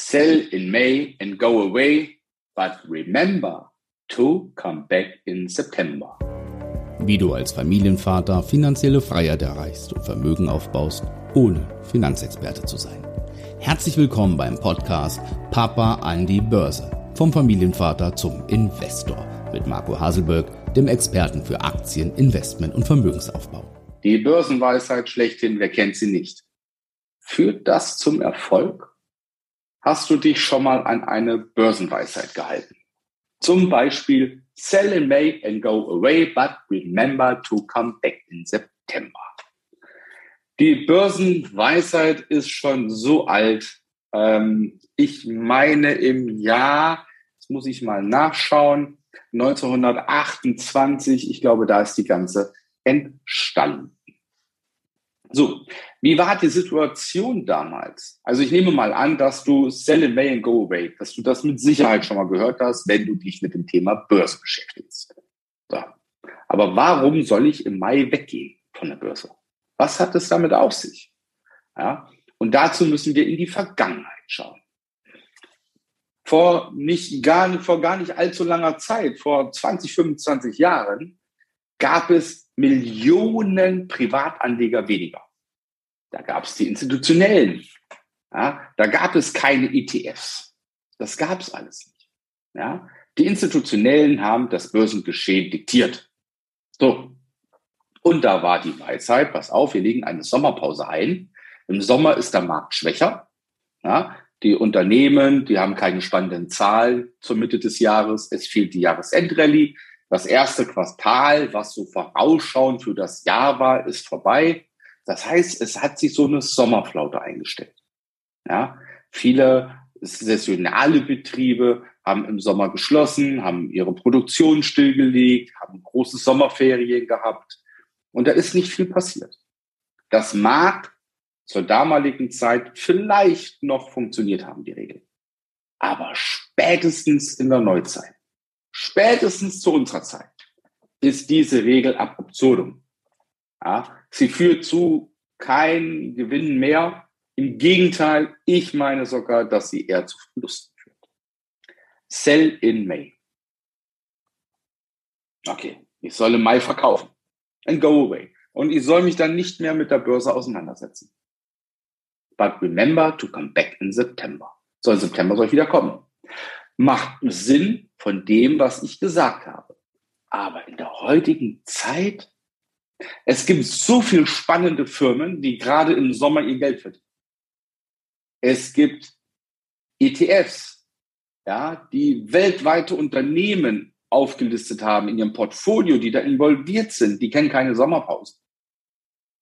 Sell in May and go away, but remember to come back in September. Wie du als Familienvater finanzielle Freiheit erreichst und Vermögen aufbaust, ohne Finanzexperte zu sein. Herzlich willkommen beim Podcast Papa an die Börse. Vom Familienvater zum Investor mit Marco Haselberg, dem Experten für Aktien, Investment und Vermögensaufbau. Die Börsenweisheit schlechthin, wer kennt sie nicht? Führt das zum Erfolg? Hast du dich schon mal an eine Börsenweisheit gehalten? Zum Beispiel, sell in May and go away, but remember to come back in September. Die Börsenweisheit ist schon so alt. Ähm, ich meine im Jahr, das muss ich mal nachschauen, 1928, ich glaube, da ist die ganze entstanden. So, wie war die Situation damals? Also ich nehme mal an, dass du Sell in May and Go Away, dass du das mit Sicherheit schon mal gehört hast, wenn du dich mit dem Thema Börse beschäftigst. So. Aber warum soll ich im Mai weggehen von der Börse? Was hat es damit auf sich? Ja, und dazu müssen wir in die Vergangenheit schauen. Vor nicht gar, vor gar nicht allzu langer Zeit, vor 20, 25 Jahren, gab es Millionen Privatanleger weniger. Da gab es die institutionellen. Ja, da gab es keine ETFs. Das gab es alles nicht. Ja, die institutionellen haben das Börsengeschehen diktiert. So. Und da war die Weisheit, pass auf, wir legen eine Sommerpause ein. Im Sommer ist der Markt schwächer. Ja, die Unternehmen, die haben keine spannenden Zahlen zur Mitte des Jahres. Es fehlt die Jahresendrallye. Das erste Quartal, was so vorausschauend für das Jahr war, ist vorbei. Das heißt, es hat sich so eine Sommerflaute eingestellt. Ja, viele saisonale Betriebe haben im Sommer geschlossen, haben ihre Produktion stillgelegt, haben große Sommerferien gehabt und da ist nicht viel passiert. Das mag zur damaligen Zeit vielleicht noch funktioniert haben, die Regel. Aber spätestens in der Neuzeit spätestens zu unserer Zeit ist diese Regel ab absurdum. Ja, sie führt zu kein Gewinn mehr. Im Gegenteil, ich meine sogar, dass sie eher zu Verlusten führt. Sell in May. Okay, ich soll im Mai verkaufen. And go away. Und ich soll mich dann nicht mehr mit der Börse auseinandersetzen. But remember to come back in September. So, im September soll ich wieder kommen macht Sinn von dem, was ich gesagt habe. Aber in der heutigen Zeit, es gibt so viele spannende Firmen, die gerade im Sommer ihr Geld verdienen. Es gibt ETFs, ja, die weltweite Unternehmen aufgelistet haben in ihrem Portfolio, die da involviert sind, die kennen keine Sommerpause.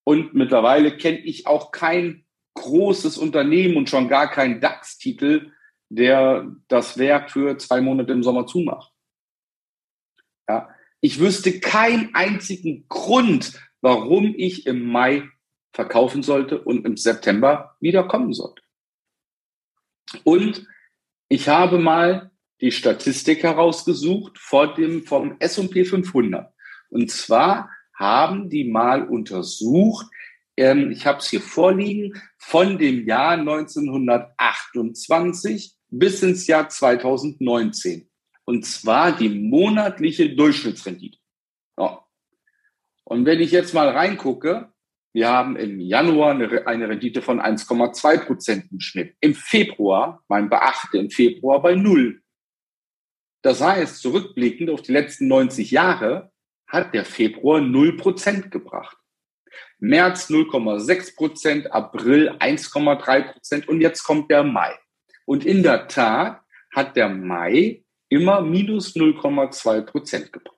Und mittlerweile kenne ich auch kein großes Unternehmen und schon gar keinen DAX-Titel, der das Werk für zwei Monate im Sommer zumacht. Ja, ich wüsste keinen einzigen Grund, warum ich im Mai verkaufen sollte und im September wiederkommen sollte. Und ich habe mal die Statistik herausgesucht vor dem, vom S&P 500. Und zwar haben die mal untersucht, ähm, ich habe es hier vorliegen, von dem Jahr 1928 bis ins Jahr 2019. Und zwar die monatliche Durchschnittsrendite. Ja. Und wenn ich jetzt mal reingucke, wir haben im Januar eine, Rendite von 1,2 Prozent im Schnitt. Im Februar, mein Beachte, im Februar bei null. Das heißt, zurückblickend auf die letzten 90 Jahre hat der Februar 0 Prozent gebracht. März 0,6 Prozent, April 1,3 Prozent und jetzt kommt der Mai. Und in der Tat hat der Mai immer minus 0,2 Prozent gebracht.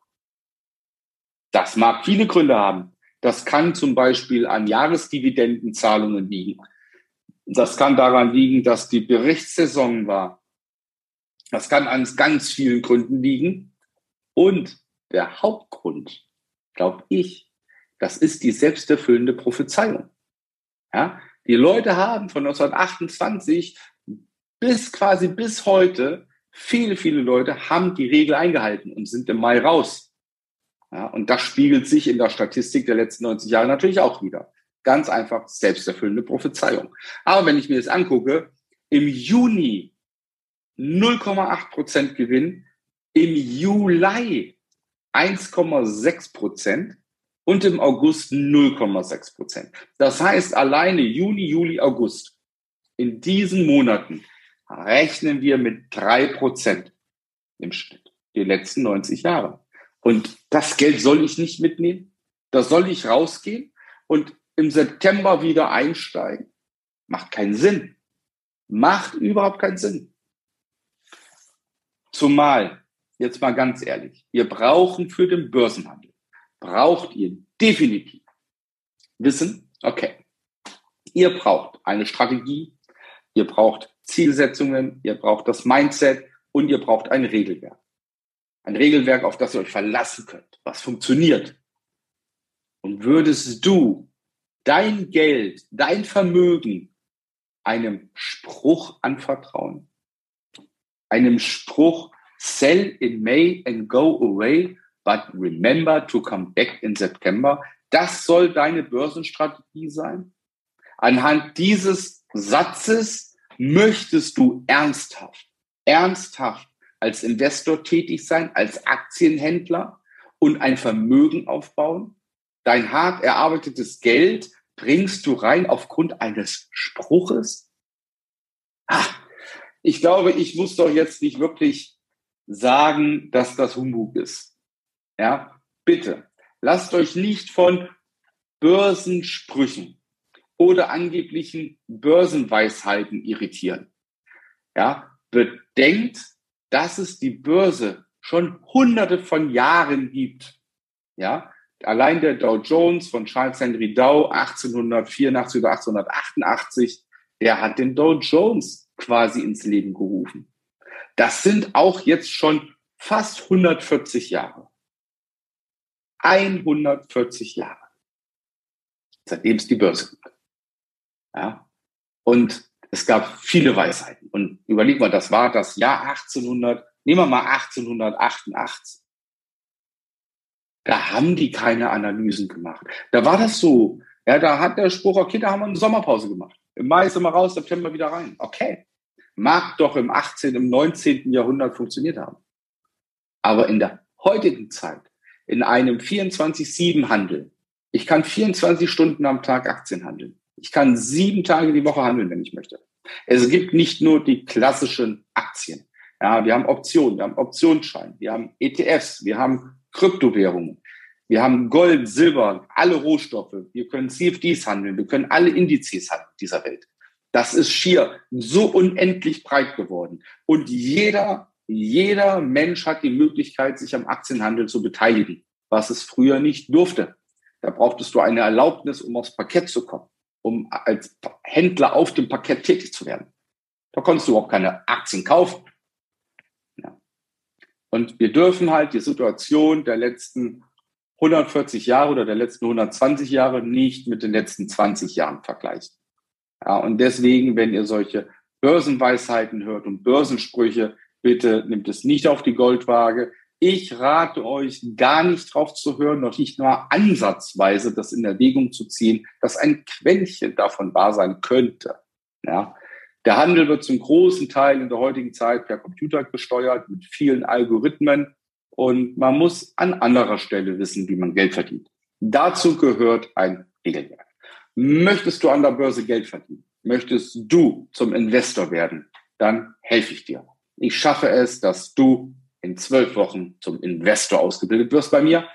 Das mag viele Gründe haben. Das kann zum Beispiel an Jahresdividendenzahlungen liegen. Das kann daran liegen, dass die Berichtssaison war. Das kann an ganz vielen Gründen liegen. Und der Hauptgrund, glaube ich, das ist die selbsterfüllende Prophezeiung. Ja, die Leute haben von 1928 bis quasi bis heute, viele, viele Leute haben die Regel eingehalten und sind im Mai raus. Ja, und das spiegelt sich in der Statistik der letzten 90 Jahre natürlich auch wieder. Ganz einfach selbsterfüllende Prophezeiung. Aber wenn ich mir das angucke, im Juni 0,8 Prozent Gewinn, im Juli 1,6 Prozent und im August 0,6 Prozent. Das heißt, alleine Juni, Juli, August, in diesen Monaten rechnen wir mit drei Prozent im Schnitt, die letzten 90 Jahre. Und das Geld soll ich nicht mitnehmen. Da soll ich rausgehen und im September wieder einsteigen. Macht keinen Sinn. Macht überhaupt keinen Sinn. Zumal, jetzt mal ganz ehrlich, wir brauchen für den Börsenhandel, braucht ihr definitiv Wissen, okay, ihr braucht eine Strategie, ihr braucht Zielsetzungen, ihr braucht das Mindset und ihr braucht ein Regelwerk. Ein Regelwerk, auf das ihr euch verlassen könnt, was funktioniert. Und würdest du dein Geld, dein Vermögen einem Spruch anvertrauen? Einem Spruch, sell in May and go away, but remember to come back in September. Das soll deine Börsenstrategie sein? Anhand dieses Satzes möchtest du ernsthaft, ernsthaft als Investor tätig sein, als Aktienhändler und ein Vermögen aufbauen? Dein hart erarbeitetes Geld bringst du rein aufgrund eines Spruches? Ah, ich glaube, ich muss doch jetzt nicht wirklich sagen, dass das Humbug ist. Ja, bitte, lasst euch nicht von Börsensprüchen oder angeblichen Börsenweisheiten irritieren. Ja, bedenkt, dass es die Börse schon hunderte von Jahren gibt. Ja, allein der Dow Jones von Charles Henry Dow 1884 oder 1888, der hat den Dow Jones quasi ins Leben gerufen. Das sind auch jetzt schon fast 140 Jahre. 140 Jahre. Seitdem es die Börse gibt. Ja. Und es gab viele Weisheiten. Und überleg mal, das war das Jahr 1800, nehmen wir mal 1888. Da haben die keine Analysen gemacht. Da war das so. Ja, da hat der Spruch, okay, da haben wir eine Sommerpause gemacht. Im Mai sind wir raus, September wieder rein. Okay. Mag doch im 18., im 19. Jahrhundert funktioniert haben. Aber in der heutigen Zeit, in einem 24-7-Handel, ich kann 24 Stunden am Tag Aktien handeln. Ich kann sieben Tage die Woche handeln, wenn ich möchte. Es gibt nicht nur die klassischen Aktien. Ja, wir haben Optionen, wir haben Optionsschein, wir haben ETFs, wir haben Kryptowährungen. Wir haben Gold, Silber, alle Rohstoffe. Wir können CFDs handeln. Wir können alle Indizes handeln dieser Welt. Das ist schier so unendlich breit geworden. Und jeder, jeder Mensch hat die Möglichkeit, sich am Aktienhandel zu beteiligen, was es früher nicht durfte. Da brauchtest du eine Erlaubnis, um aufs Parkett zu kommen, um als Händler auf dem Parkett tätig zu werden. Da konntest du auch keine Aktien kaufen. Und wir dürfen halt die Situation der letzten 140 Jahre oder der letzten 120 Jahre nicht mit den letzten 20 Jahren vergleichen. Ja, und deswegen, wenn ihr solche Börsenweisheiten hört und Börsensprüche, bitte nimmt es nicht auf die Goldwaage. Ich rate euch, gar nicht drauf zu hören, noch nicht nur ansatzweise das in Erwägung zu ziehen, dass ein Quäntchen davon wahr sein könnte. Ja, der Handel wird zum großen Teil in der heutigen Zeit per Computer gesteuert mit vielen Algorithmen und man muss an anderer Stelle wissen, wie man Geld verdient. Dazu gehört ein Regelwerk. Möchtest du an der Börse Geld verdienen? Möchtest du zum Investor werden? Dann helfe ich dir. Ich schaffe es, dass du in zwölf Wochen zum Investor ausgebildet wirst bei mir.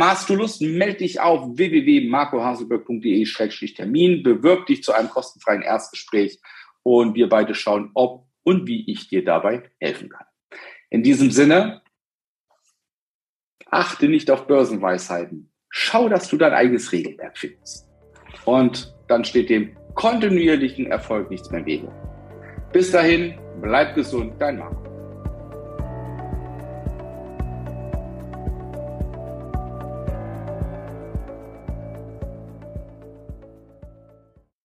Hast du Lust, melde dich auf www.marcohaselberg.de-termin, bewirb dich zu einem kostenfreien Erstgespräch und wir beide schauen, ob und wie ich dir dabei helfen kann. In diesem Sinne, achte nicht auf Börsenweisheiten. Schau, dass du dein eigenes Regelwerk findest. Und dann steht dem kontinuierlichen Erfolg nichts mehr im Wege. Bis dahin, bleib gesund, dein Marco.